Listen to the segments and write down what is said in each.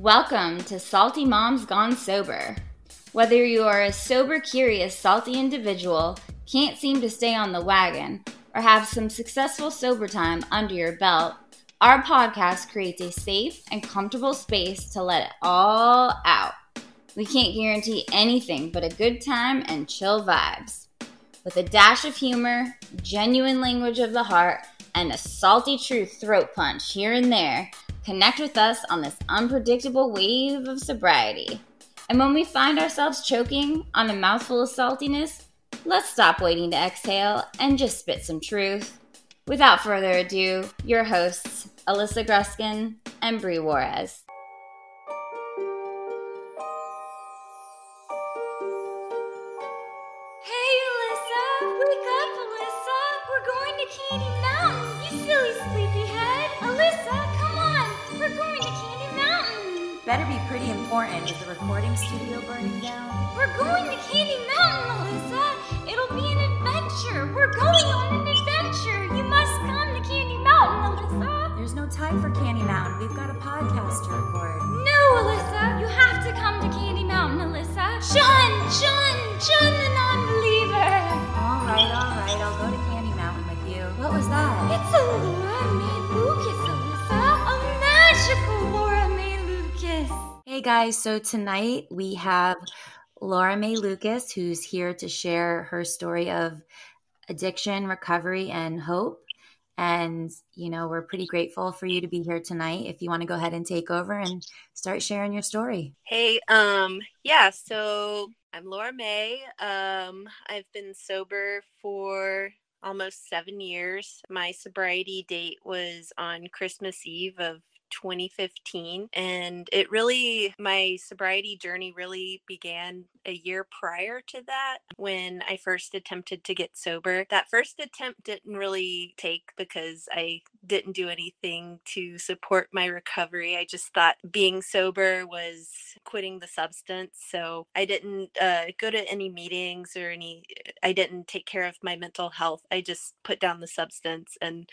Welcome to Salty Moms Gone Sober. Whether you are a sober, curious, salty individual, can't seem to stay on the wagon, or have some successful sober time under your belt, our podcast creates a safe and comfortable space to let it all out. We can't guarantee anything but a good time and chill vibes. With a dash of humor, genuine language of the heart, and a salty truth throat punch here and there, connect with us on this unpredictable wave of sobriety. And when we find ourselves choking on a mouthful of saltiness, let's stop waiting to exhale and just spit some truth. Without further ado, your hosts, Alyssa Gruskin and Brie Juarez. Pretty. Is the recording studio burning down? We're going to Candy Mountain, Alyssa! Guys, so tonight we have Laura Mae Lucas, who's here to share her story of addiction, recovery, and hope. And, you know, we're pretty grateful for you to be here tonight. If you want to go ahead and take over and start sharing your story. Hey, um, yeah, so I'm Laura Mae. Um, I've been sober for almost seven years. My sobriety date was on Christmas Eve of 2015 and it really my sobriety journey really began a year prior to that when I first attempted to get sober. That first attempt didn't really take because I didn't do anything to support my recovery. I just thought being sober was quitting the substance. So I didn't uh, go to any meetings or any, I didn't take care of my mental health. I just put down the substance and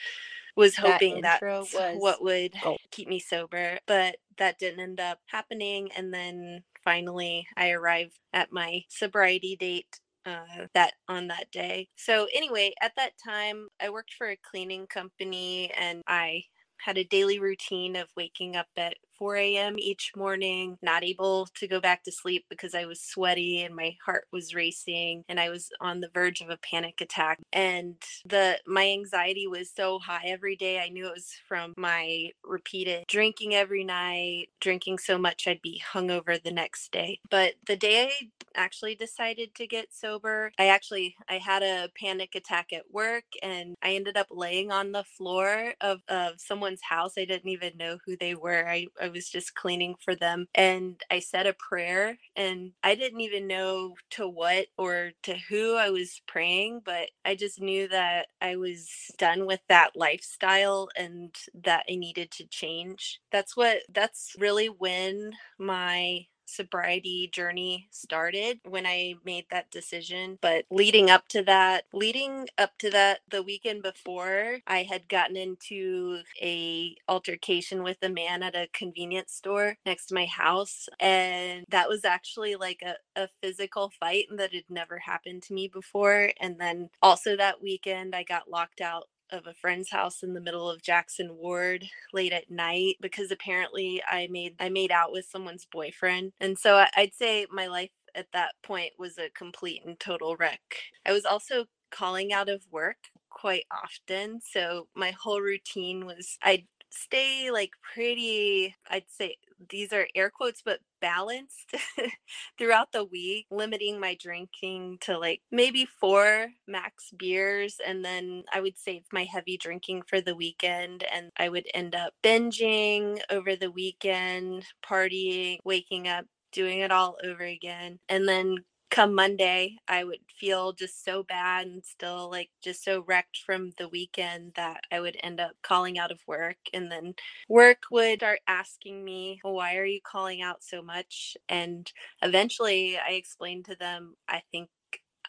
was That hoping that's intro was what would gold. keep me sober, but that didn't end up happening. And then finally, I arrived at my sobriety date uh, that on that day. So anyway, at that time, I worked for a cleaning company, and I had a daily routine of waking up at 4 a.m. each morning, not able to go back to sleep because I was sweaty and my heart was racing and I was on the verge of a panic attack. And the my anxiety was so high every day. I knew it was from my repeated drinking every night, drinking so much I'd be hungover the next day. But the day I actually decided to get sober, I actually I had a panic attack at work and I ended up laying on the floor of, of someone's house. I didn't even know who they were. I, I was just cleaning for them and I said a prayer and I didn't even know to what or to who I was praying, but I just knew that I was done with that lifestyle and that I needed to change. That's what that's really when my sobriety journey started when I made that decision. But leading up to that, leading up to that, the weekend before, I had gotten into a altercation with a man at a convenience store next to my house. And that was actually like a, a physical fight that had never happened to me before. And then also that weekend, I got locked out of a friend's house in the middle of Jackson Ward late at night because apparently I made I made out with someone's boyfriend. And so I'd say my life at that point was a complete and total wreck. I was also calling out of work quite often, so my whole routine was I'd stay like pretty I'd say these are air quotes but balanced throughout the week limiting my drinking to like maybe four max beers and then i would save my heavy drinking for the weekend and i would end up binging over the weekend partying waking up doing it all over again and then come Monday, I would feel just so bad and still like just so wrecked from the weekend that I would end up calling out of work. And then work would start asking me, Why are you calling out so much? And eventually I explained to them, I think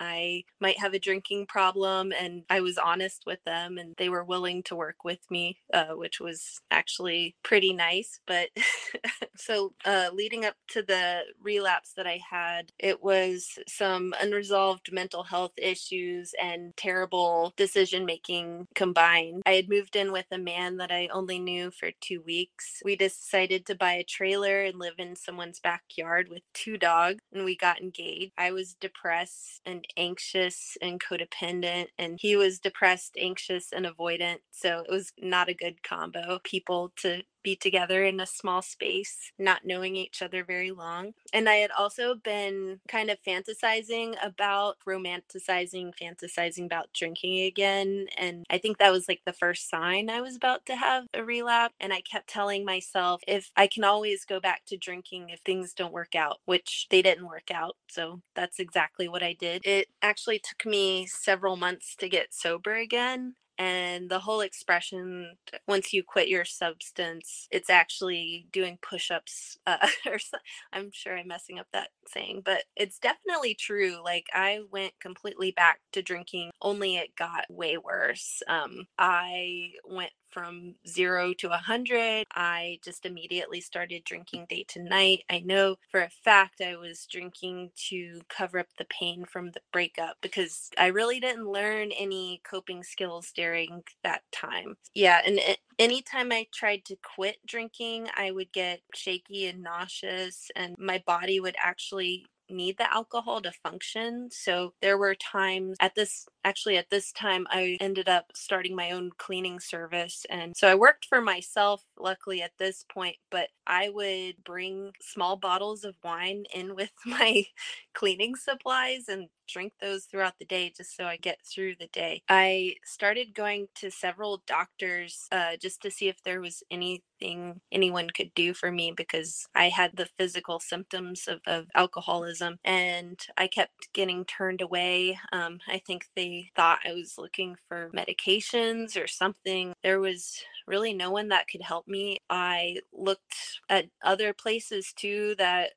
I might have a drinking problem. And I was honest with them and they were willing to work with me, uh, which was actually pretty nice. But so uh, leading up to the relapse that I had, it was some unresolved mental health issues and terrible decision making combined. I had moved in with a man that I only knew for two weeks. We decided to buy a trailer and live in someone's backyard with two dogs, and we got engaged. I was depressed and anxious and codependent, and he was depressed, anxious, and avoidant. So it was not a good combo people to be together in a small space, not knowing each other very long. And I had also been kind of fantasizing about romanticizing, fantasizing about drinking again. And I think that was like the first sign I was about to have a relapse. And I kept telling myself, if I can always go back to drinking if things don't work out, which they didn't work out. So that's exactly what I did. It actually took me several months to get sober again and the whole expression once you quit your substance it's actually doing push-ups uh, or i'm sure i'm messing up that saying but it's definitely true like i went completely back to drinking only it got way worse um, i went from zero to a hundred. I just immediately started drinking day to night. I know for a fact I was drinking to cover up the pain from the breakup because I really didn't learn any coping skills during that time. Yeah, and it, anytime I tried to quit drinking, I would get shaky and nauseous, and my body would actually need the alcohol to function. So there were times at this actually at this time I ended up starting my own cleaning service and so I worked for myself luckily at this point, but I would bring small bottles of wine in with my cleaning supplies and drink those throughout the day just so I get through the day. I started going to several doctors uh, just to see if there was anything anyone could do for me because I had the physical symptoms of, of alcoholism and I kept getting turned away. Um, I think they thought I was looking for medications or something. There was really no one that could help me. I looked at other places too that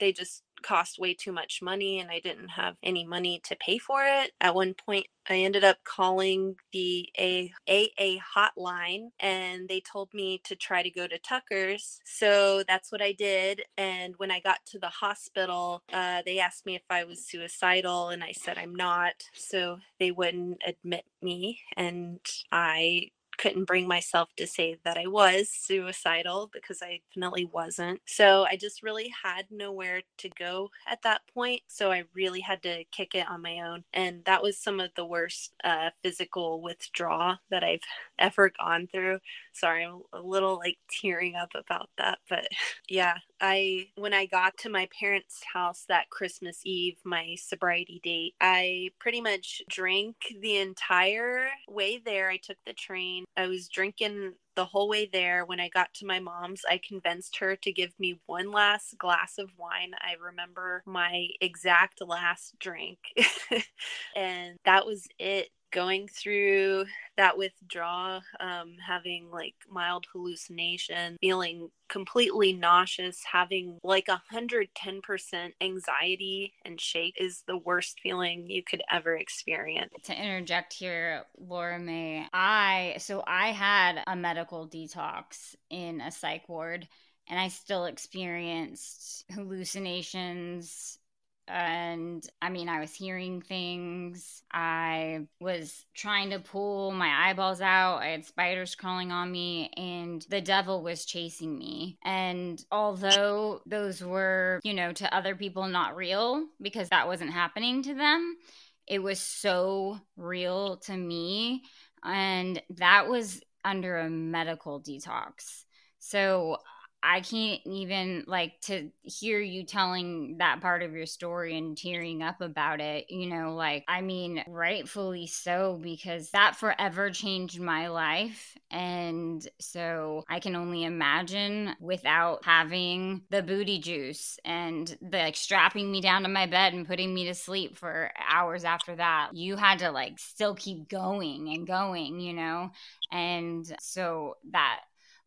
they just cost way too much money and I didn't have any money to pay for it. At one point, I ended up calling the AA hotline and they told me to try to go to Tucker's. So that's what I did. And when I got to the hospital, uh, they asked me if I was suicidal and I said I'm not. So they wouldn't admit me. And I couldn't bring myself to say that I was suicidal because I definitely wasn't. So I just really had nowhere to go at that point. So I really had to kick it on my own. And that was some of the worst uh, physical withdrawal that I've ever gone through. Sorry, I'm a little like tearing up about that. But yeah, I when I got to my parents' house that Christmas Eve, my sobriety date, I pretty much drank the entire way there. I took the train. I was drinking the whole way there. When I got to my mom's, I convinced her to give me one last glass of wine. I remember my exact last drink. and that was it going through that withdrawal, um, having like mild hallucination, feeling completely nauseous, having like 110% anxiety and shake is the worst feeling you could ever experience. To interject here, Laura Mae, I, so I had a medical detox in a psych ward and I still experienced hallucinations, and I mean, I was hearing things. I was trying to pull my eyeballs out. I had spiders crawling on me, and the devil was chasing me. And although those were, you know, to other people not real because that wasn't happening to them, it was so real to me. And that was under a medical detox. So I can't even like to hear you telling that part of your story and tearing up about it, you know, like, I mean, rightfully so, because that forever changed my life. And so I can only imagine without having the booty juice and the like strapping me down to my bed and putting me to sleep for hours after that, you had to like still keep going and going, you know? And so that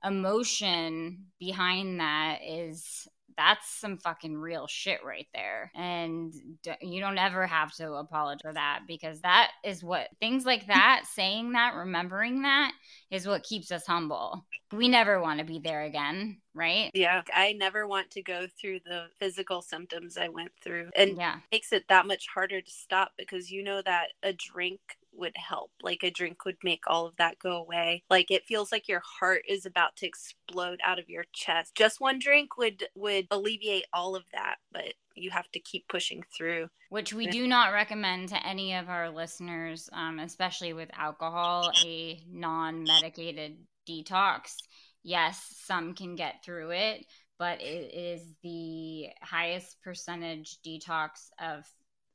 emotion behind that is that's some fucking real shit right there. And you don't ever have to apologize for that because that is what things like that, saying that, remembering that is what keeps us humble. We never want to be there again, right? Yeah. I never want to go through the physical symptoms I went through. And yeah. makes it that much harder to stop because you know that a drink would help. Like a drink would make all of that go away. Like it feels like your heart is about to explode out of your chest. Just one drink would would alleviate all of that, but you have to keep pushing through. Which we do not recommend to any of our listeners, um, especially with alcohol, a non medicated detox. Yes, some can get through it, but it is the highest percentage detox of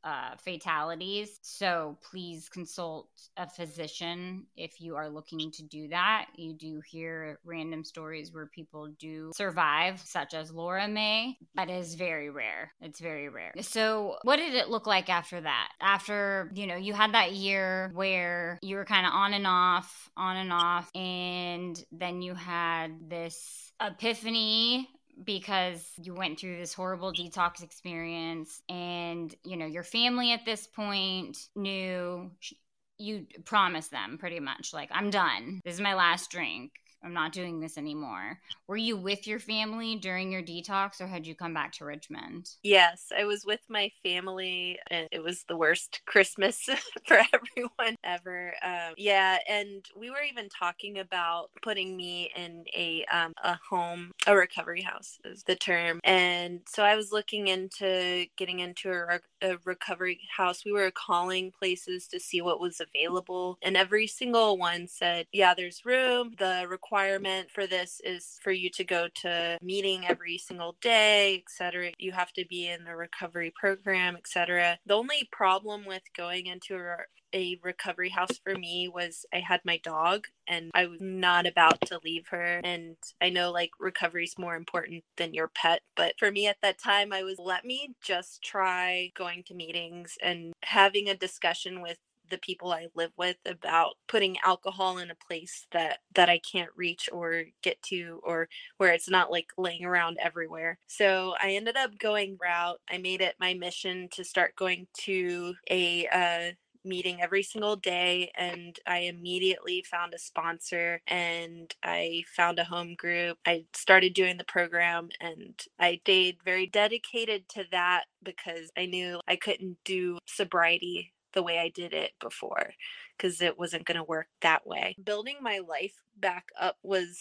uh, fatalities. So please consult a physician if you are looking to do that. You do hear random stories where people do survive, such as Laura Mae, but is very rare. It's very rare. So, what did it look like after that? After, you know, you had that year where you were kind of on and off, on and off, and then you had this epiphany because you went through this horrible detox experience and you know your family at this point knew you promised them pretty much like i'm done. This is my last drink I'm not doing this anymore. Were you with your family during your detox or had you come back to Richmond? Yes, I was with my family and it was the worst Christmas for everyone ever. Um, yeah, and we were even talking about putting me in a um, a home, a recovery house is the term. And so I was looking into getting into a, a recovery house. We were calling places to see what was available and every single one said, "Yeah, there's room. The requirement requirement for this is for you to go to meeting every single day, etc. You have to be in the recovery program, etc. The only problem with going into a a recovery house for me was I had my dog and I was not about to leave her. And I know like recovery is more important than your pet. But for me at that time, I was let me just try going to meetings and having a discussion with the people I live with about putting alcohol in a place that that I can't reach or get to or where it's not like laying around everywhere. So I ended up going route. I made it my mission to start going to a uh, meeting every single day and I immediately found a sponsor and I found a home group. I started doing the program and I stayed very dedicated to that because I knew I couldn't do sobriety the way I did it before because it wasn't going to work that way. Building my life back up was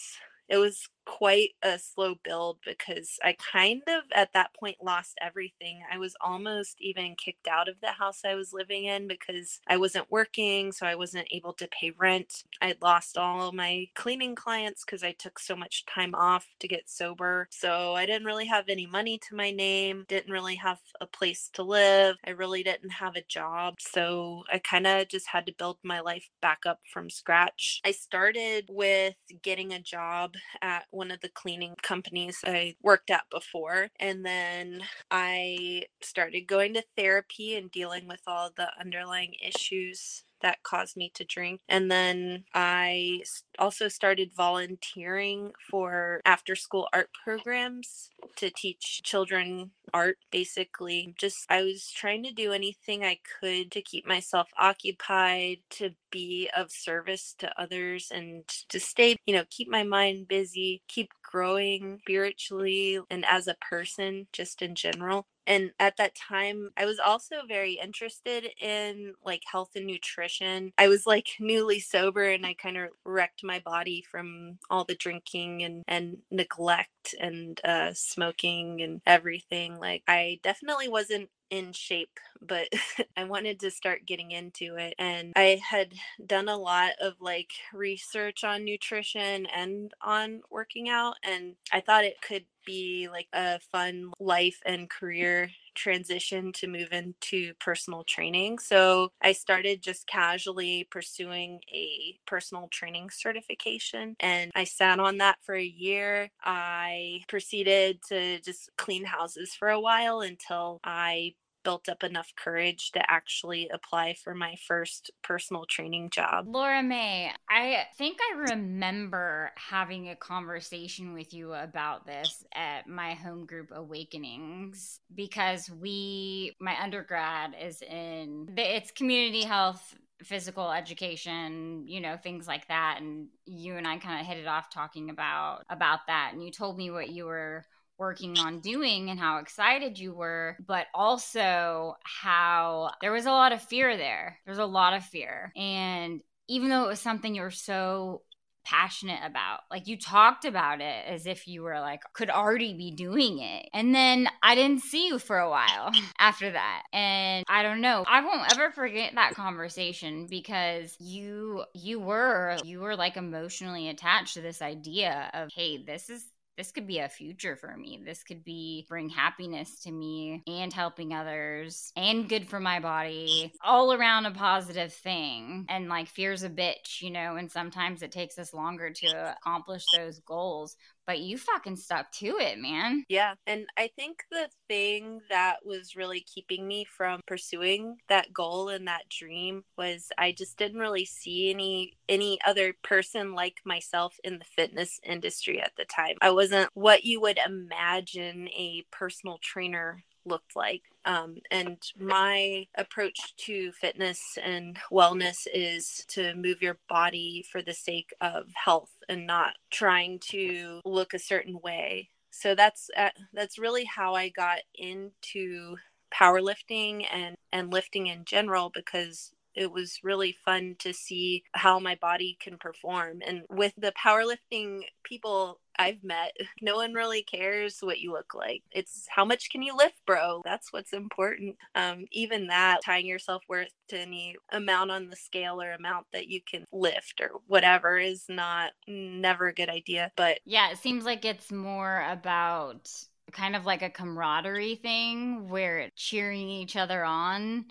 it was quite a slow build because I kind of at that point lost everything. I was almost even kicked out of the house I was living in because I wasn't working, so I wasn't able to pay rent. I lost all my cleaning clients because I took so much time off to get sober. So I didn't really have any money to my name, didn't really have a place to live. I really didn't have a job. So I kind of just had to build my life back up from scratch. I started with getting a job at one of the cleaning companies I worked at before. And then I started going to therapy and dealing with all the underlying issues that caused me to drink. And then I also started volunteering for after school art programs to teach children art basically just i was trying to do anything i could to keep myself occupied to be of service to others and to stay you know keep my mind busy keep growing spiritually and as a person just in general and at that time i was also very interested in like health and nutrition. I was like newly sober and i kind of wrecked my body from all the drinking and and neglect and uh smoking and everything like i definitely wasn't in shape, but I wanted to start getting into it. And I had done a lot of like research on nutrition and on working out. And I thought it could be like a fun life and career transition to move into personal training. So I started just casually pursuing a personal training certification and I sat on that for a year. I proceeded to just clean houses for a while until I built up enough courage to actually apply for my first personal training job. Laura Mae, I think I remember having a conversation with you about this at my home group Awakenings because we, my undergrad is in, it's community health physical education you know things like that and you and i kind of hit it off talking about about that and you told me what you were working on doing and how excited you were, but also how there was a lot of fear there. There's a lot of fear. And even though it was something you were so passionate about. Like you talked about it as if you were like could already be doing it. And then I didn't see you for a while after that. And I don't know. I won't ever forget that conversation because you you were you were like emotionally attached to this idea of hey, this is this could be a future for me. This could be bring happiness to me and helping others and good for my body. All around a positive thing. And like fear's a bitch, you know, and sometimes it takes us longer to accomplish those goals but you fucking stuck to it, man. Yeah. And I think the thing that was really keeping me from pursuing that goal and that dream was I just didn't really see any any other person like myself in the fitness industry at the time. I wasn't what you would imagine a personal trainer looked like. Um, and my approach to fitness and wellness is to move your body for the sake of health and not trying to look a certain way. So that's uh, that's really how I got into powerlifting and and lifting in general because it was really fun to see how my body can perform. And with the powerlifting people I've met, no one really cares what you look like. It's how much can you lift, bro? That's what's important. Um, even that, tying your self worth to any amount on the scale or amount that you can lift or whatever is not never a good idea. But yeah, it seems like it's more about kind of like a camaraderie thing where cheering each other on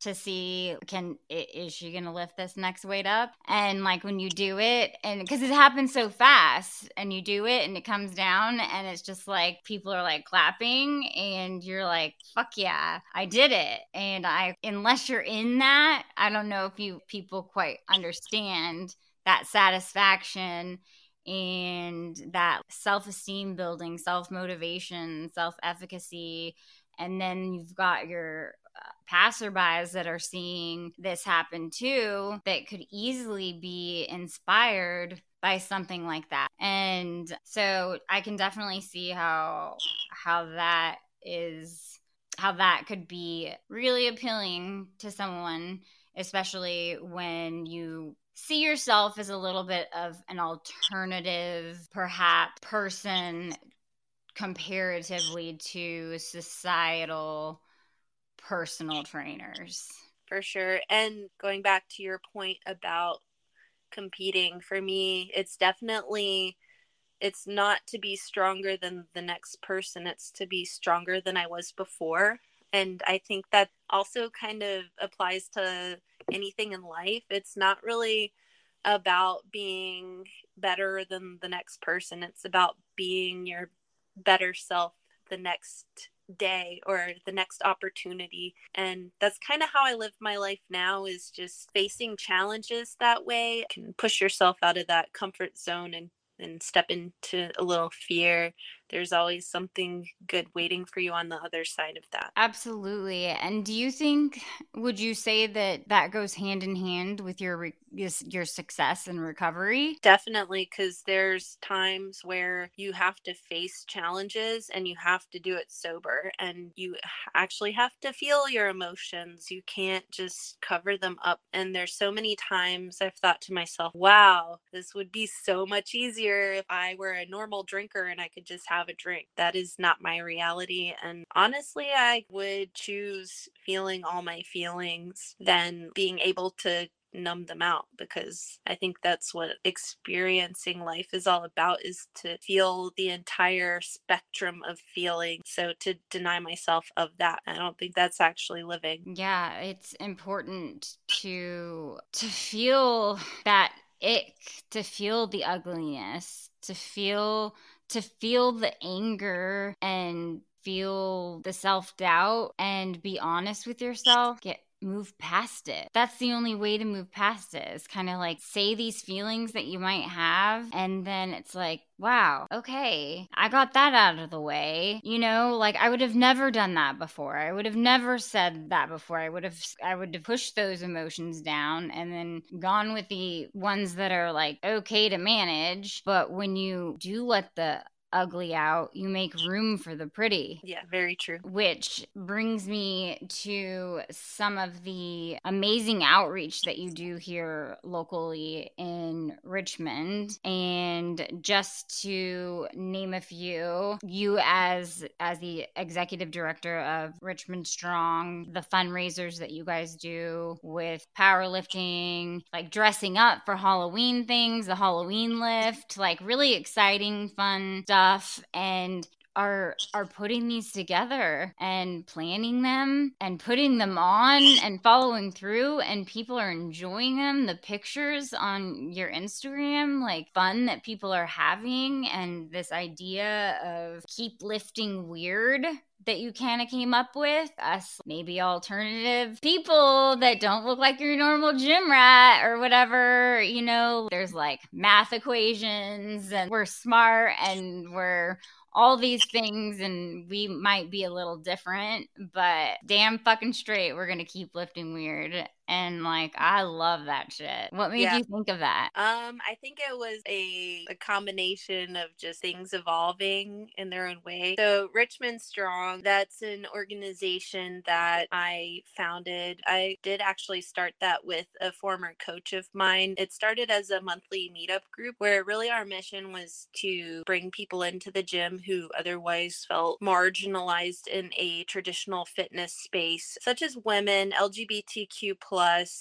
to see can is she gonna lift this next weight up? And like when you do it and because it happens so fast and you do it and it comes down and it's just like people are like clapping and you're like fuck yeah i did it. And i unless you're in that i don't know if you people quite understand that satisfaction and that self-esteem building self-motivation self-efficacy and then you've got your passerbys that are seeing this happen too that could easily be inspired by something like that. And so I can definitely see how how that is how that could be really appealing to someone especially when you see yourself as a little bit of an alternative perhaps person comparatively to societal personal trainers. For sure. And going back to your point about competing, for me, it's definitely it's not to be stronger than the next person, it's to be stronger than I was before. And I think that also kind of applies to anything in life. It's not really about being better than the next person. It's about being your better self the next day or the next opportunity. And that's kind of how i live my life now is just facing challenges that way. Can push yourself out of that comfort zone and and step into a little fear there's always something good waiting for you on the other side of that. Absolutely. And do you think would you say that that goes hand in hand with your your success and recovery? Definitely cuz there's times where you have to face challenges and you have to do it sober and you actually have to feel your emotions. You can't just cover them up and there's so many times I've thought to myself, "Wow, this would be so much easier if I were a normal drinker and I could just have have a drink. That is not my reality. And honestly, I would choose feeling all my feelings than being able to numb them out because I think that's what experiencing life is all about is to feel the entire spectrum of feeling. So to deny myself of that, I don't think that's actually living. Yeah, it's important to to feel that ick, to feel the ugliness, to feel to feel the anger and feel the self doubt and be honest with yourself, get move past it. That's the only way to move past it is kind of like say these feelings that you might have. And then it's like, wow, okay, I got that out of the way. You know, like I would have never done that before. I would have never said that before. I would have, I would have pushed those emotions down and then gone with the ones that are like okay to manage. But when you do let the ugly out, you make room for the pretty. Yeah, very true. Which brings me to some of the amazing outreach that you do here locally in Richmond. And just to name a few, you as as the executive director of Richmond Strong, the fundraisers that you guys do with powerlifting, like dressing up for Halloween things, the Halloween lift, like really exciting, fun stuff stuff and are are putting these together and planning them and putting them on and following through and people are enjoying them. The pictures on your Instagram like fun that people are having and this idea of keep lifting weird that you kind of came up with us maybe alternative people that don't look like your normal gym rat or whatever you know? There's like math equations and we're smart and we're all these things and we might be a little different but damn fucking straight we're gonna keep lifting weird and like I love that shit. What made yeah. you think of that? Um, I think it was a, a combination of just things evolving in their own way. So Richmond Strong, that's an organization that I founded. I did actually start that with a former coach of mine. It started as a monthly meetup group where really our mission was to bring people into the gym who otherwise felt marginalized in a traditional fitness space, such as women, LGBTQ plus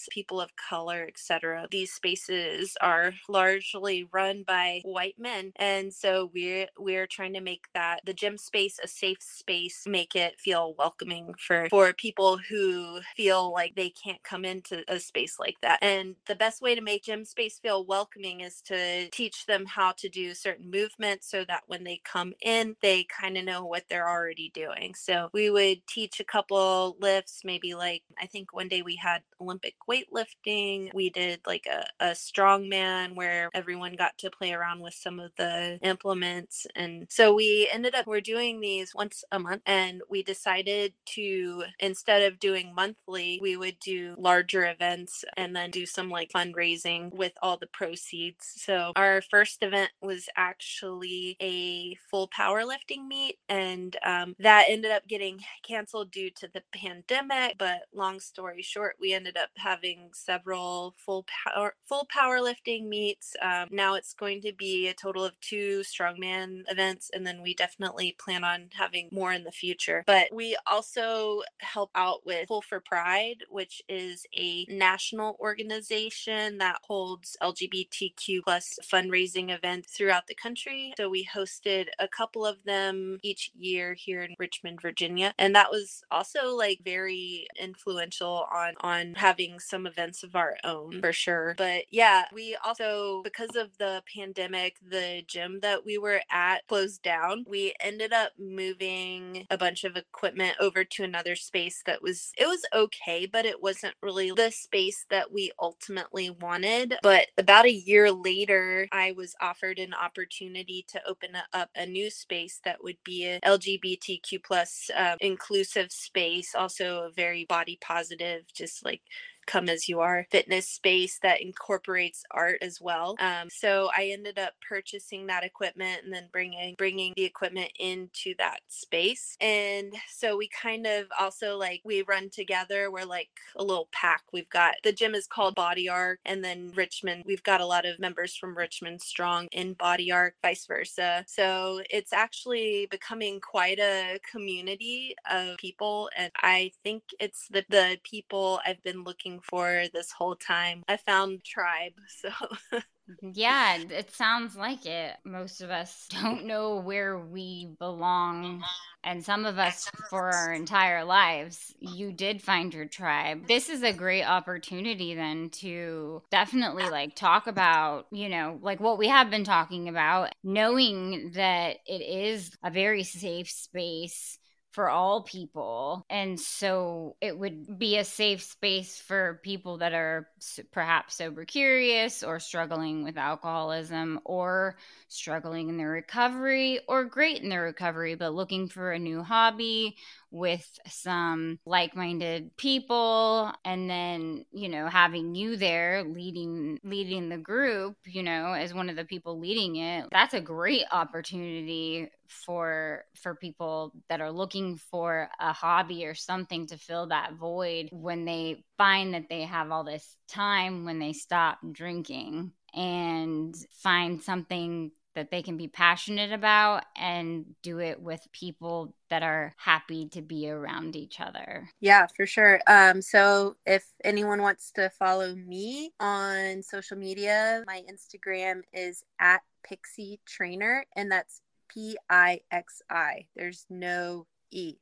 people of color, etc. These spaces are largely run by white men, and so we're we're trying to make that the gym space a safe space, make it feel welcoming for for people who feel like they can't come into a space like that. And the best way to make gym space feel welcoming is to teach them how to do certain movements so that when they come in, they kind of know what they're already doing. So we would teach a couple lifts, maybe like I think one day we had Olympic weightlifting. We did like a, a strongman where everyone got to play around with some of the implements. And so we ended up, we're doing these once a month. And we decided to, instead of doing monthly, we would do larger events and then do some like fundraising with all the proceeds. So our first event was actually a full powerlifting meet. And um, that ended up getting canceled due to the pandemic. But long story short, we ended up having several full power full powerlifting meets. Um, now it's going to be a total of two strongman events, and then we definitely plan on having more in the future. But we also help out with Pull for Pride, which is a national organization that holds LGBTQ plus fundraising events throughout the country. So we hosted a couple of them each year here in Richmond, Virginia, and that was also like very influential on on having some events of our own for sure. But yeah, we also, because of the pandemic, the gym that we were at closed down. We ended up moving a bunch of equipment over to another space that was, it was okay, but it wasn't really the space that we ultimately wanted. But about a year later, I was offered an opportunity to open up a new space that would be an LGBTQ plus um, inclusive space, also a very body positive, just like come as you are fitness space that incorporates art as well. Um, so I ended up purchasing that equipment and then bringing bringing the equipment into that space. And so we kind of also like we run together. We're like a little pack. We've got the gym is called Body Arc, and then Richmond. We've got a lot of members from Richmond Strong in Body Arc, vice versa. So it's actually becoming quite a community of people, and I think it's the the people I've been looking for this whole time. I found tribe. So mm-hmm. Yeah, it sounds like it. Most of us don't know where we belong. And some of us, for our entire lives, you did find your tribe. This is a great opportunity, then, to definitely like talk about, you know, like what we have been talking about, knowing that it is a very safe space for all people. And so it would be a safe space for people that are perhaps sober curious or struggling with alcoholism or struggling in their recovery or great in their recovery, but looking for a new hobby with some like-minded people and then you know having you there leading leading the group you know as one of the people leading it that's a great opportunity for for people that are looking for a hobby or something to fill that void when they find that they have all this time when they stop drinking and find something that they can be passionate about and do it with people that are happy to be around each other. Yeah, for sure. Um, so if anyone wants to follow me on social media, my Instagram is at Pixie Trainer, and that's P I X I. There's no E.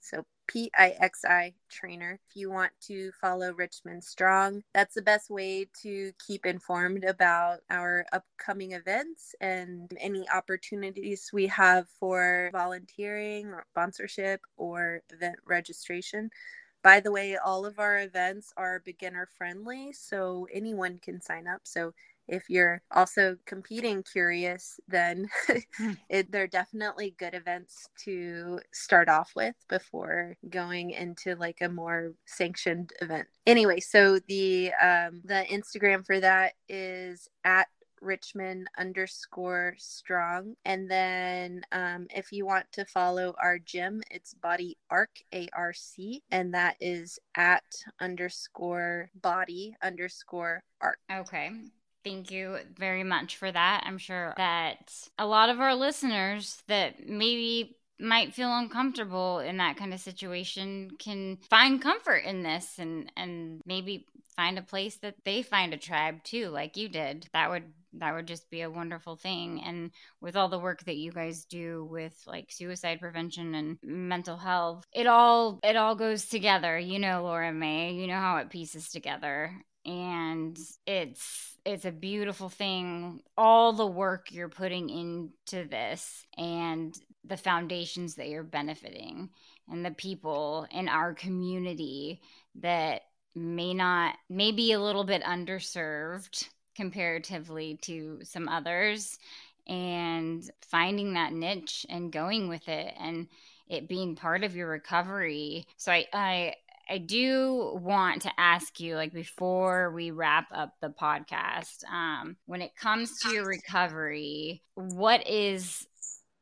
So P I X I trainer. If you want to follow Richmond Strong, that's the best way to keep informed about our upcoming events and any opportunities we have for volunteering or sponsorship or event registration. By the way, all of our events are beginner friendly, so anyone can sign up. So if you're also competing curious, then hmm. it, they're definitely good events to start off with before going into like a more sanctioned event. Anyway, so the um, the Instagram for that is at Richmond underscore strong. And then um, if you want to follow our gym, it's body arc, A R C, and that is at underscore body underscore arc. Okay. Thank you very much for that. I'm sure that a lot of our listeners that maybe might feel uncomfortable in that kind of situation can find comfort in this and and maybe find a place that they find a tribe too like you did. That would that would just be a wonderful thing. And with all the work that you guys do with like suicide prevention and mental health it all it all goes together. You know laura mae you know how it pieces together and it's it's a beautiful thing all the work you're putting into this and the foundations that you're benefiting and the people in our community that may not may be a little bit underserved comparatively to some others and finding that niche and going with it and it being part of your recovery. So i i I do want to ask you, like before we wrap up the podcast, um, when it comes to your recovery, what is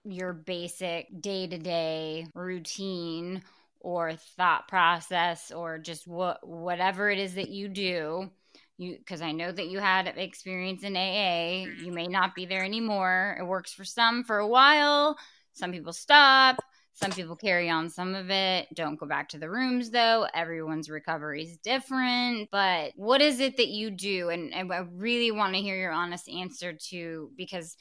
your basic day to day routine or thought process, or just what whatever it is that you do? You, because I know that you had experience in AA. You may not be there anymore. It works for some for a while. Some people stop some people carry on some of it, don't go back to the rooms though. Everyone's recovery is different. But what is it that you do? And, and I really want to hear your honest answer to because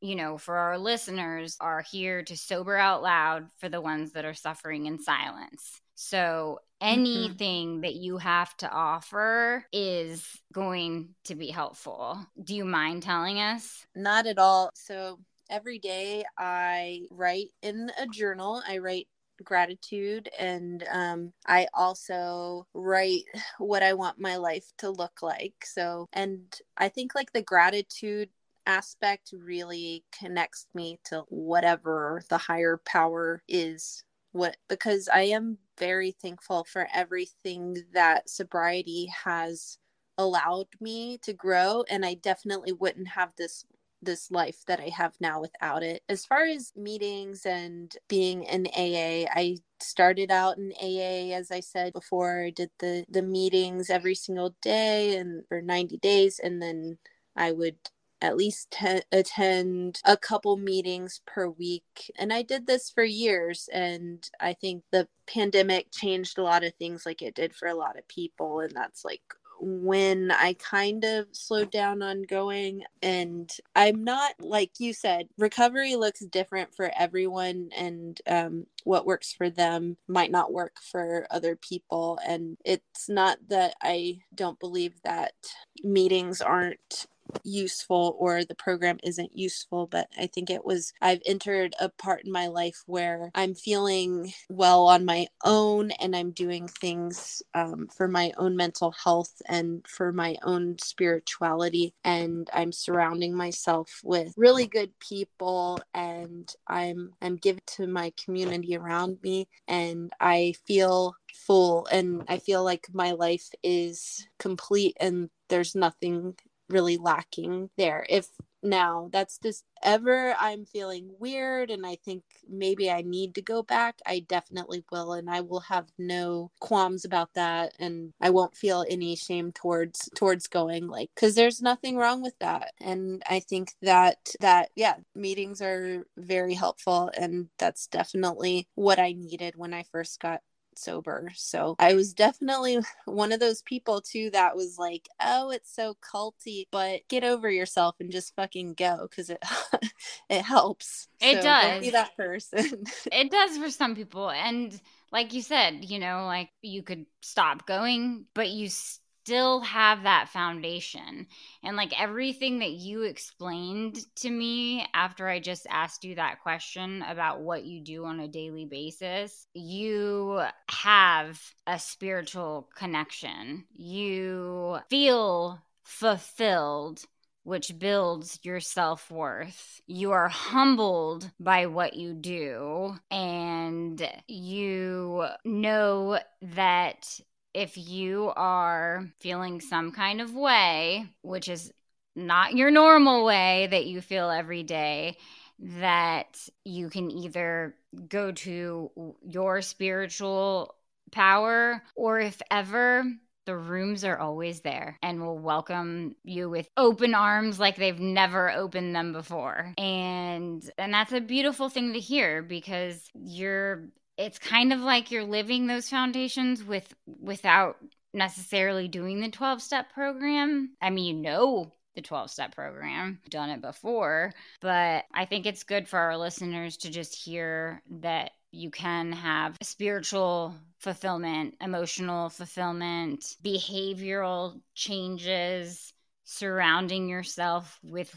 you know, for our listeners, are here to sober out loud for the ones that are suffering in silence. So mm-hmm. anything mm-hmm. that you have to offer is going to be helpful. Do you mind telling us? Not at all. So every day I write in a journal. I write gratitude and um, I also write what I want my life to look like. So, and I think like the gratitude aspect really connects me to whatever the higher power is what because I am very thankful for everything that sobriety has allowed me to grow and I definitely wouldn't have this this life that I have now without it. As far as meetings and being in AA, I started out in AA as I said before, I did the the meetings every single day and for 90 days and then I would at least te- attend a couple meetings per week. And I did this for years. And I think the pandemic changed a lot of things like it did for a lot of people. And that's like when I kind of slowed down on going. And I'm not, like you said, recovery looks different for everyone, and um, what works for them might not work for other people. And it's not that I don't believe that meetings aren't useful or the program isn't useful but i think it was i've entered a part in my life where i'm feeling well on my own and i'm doing things um, for my own mental health and for my own spirituality. And i'm surrounding myself with really good people and i'm i'm given to my community around me and i feel full and i feel like my life is complete and there's nothing really lacking there. If now that's just ever I'm feeling weird and I think maybe I need to go back, I definitely will. And I will have no qualms about that. And I won't feel any shame towards, towards going like, cause there's nothing wrong with that. And I think that, that, yeah, meetings are very helpful. And that's definitely what I needed when I first got sober. So I was definitely one of those people too that was like, "Oh, it's so culty," but get over yourself and just fucking go because it it helps. It so does. Be that person. it does for some people, and like you said, you know, like you could stop going, but you. St- still have that foundation. And like everything that you explained to me after I just asked you that question about what you do on a daily basis, you have a spiritual connection. You feel fulfilled which builds your self worth. You are humbled by what you do, and you know that if you are feeling some kind of way, which is not your normal way that you feel every day, that you can either go to your spiritual power or if ever the rooms are always there and will welcome you with open arms like they've never opened them before. And and that's a beautiful thing to hear because you're it's kind of like you're living those foundations with without necessarily doing the 12 step program. I mean, you know the 12 step program, done it before, but I think it's good for our listeners to just hear that you can have spiritual fulfillment, emotional fulfillment, behavioral changes, surrounding yourself with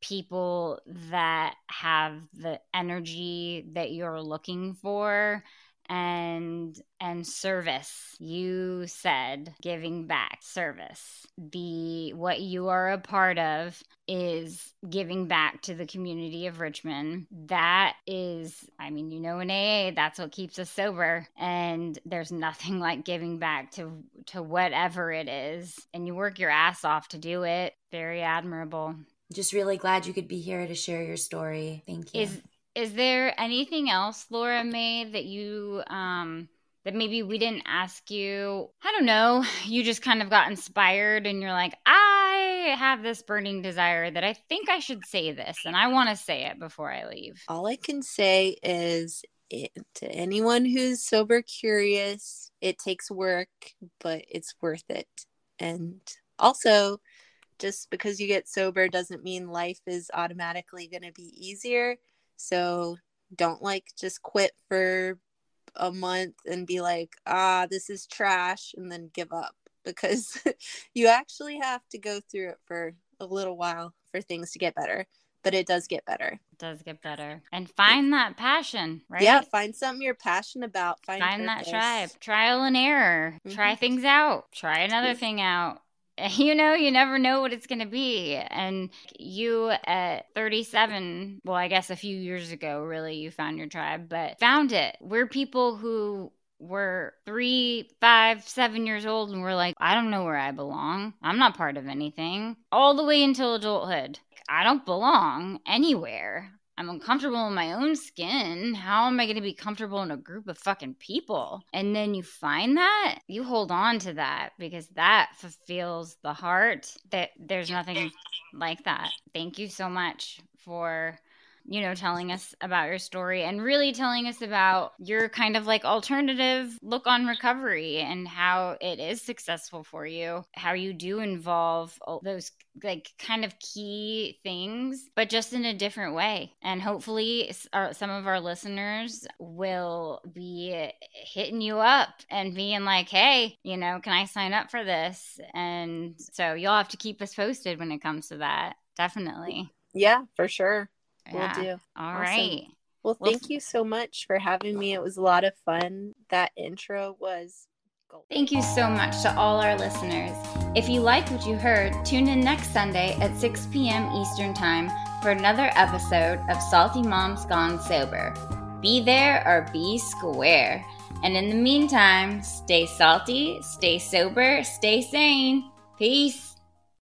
people that have the energy that you're looking for and and service. You said giving back service. The what you are a part of is giving back to the community of richmond. That is i mean you know in aa that's what keeps us sober. And there's nothing like giving back to to whatever it is. And you work your ass off to do it. Very admirable just really glad you could be here to share your story. Thank you. Is is there anything else, Laura Mae, that you um that maybe we didn't ask you? I don't know. You just kind of got inspired and you're like, I have this burning desire that I think I should say this and I want to say it before I leave. All I can say is it, to anyone who's sober curious, it takes work, but it's worth it. And also, just because you get sober doesn't mean life is automatically going to be easier. So don't like just quit for a month and be like, ah, this is trash, and then give up because you actually have to go through it for a little while for things to get better. But it does get better. It does get better. And find that passion, right? Yeah, find something you're passionate about. Find, find that tribe. Trial and error. Mm-hmm. Try things out. Try another thing out you know, you never know what it's going to be. And you at 37, well, I guess a few years ago, really, you found your tribe, but found it. We're people who were three, five, seven years old, and we're like, I don't know where I belong. I'm not part of anything. All the way until adulthood. I don't belong anywhere. I'm uncomfortable in my own skin. How am I going to be comfortable in a group of fucking people? And then you find that, you hold on to that because that fulfills the heart. That there's nothing like that. Thank you so much for you know, telling us about your story and really telling us about your kind of like alternative look on recovery and how it is successful for you, how you do involve those like kind of key things, but just in a different way. And hopefully, uh, some of our listeners will be hitting you up and being like, hey, you know, can I sign up for this? And so you'll have to keep us posted when it comes to that. Definitely. Yeah, for sure. Yeah. We'll do. All awesome. right. Well, thank well, you so much for having me. It was a lot of fun. That intro was gold. Thank you so much to all our listeners. If you like what you heard, tune in next Sunday at 6 p.m. Eastern Time for another episode of Salty Moms Gone Sober. Be there or be square. And in the meantime, stay salty, stay sober, stay sane. Peace.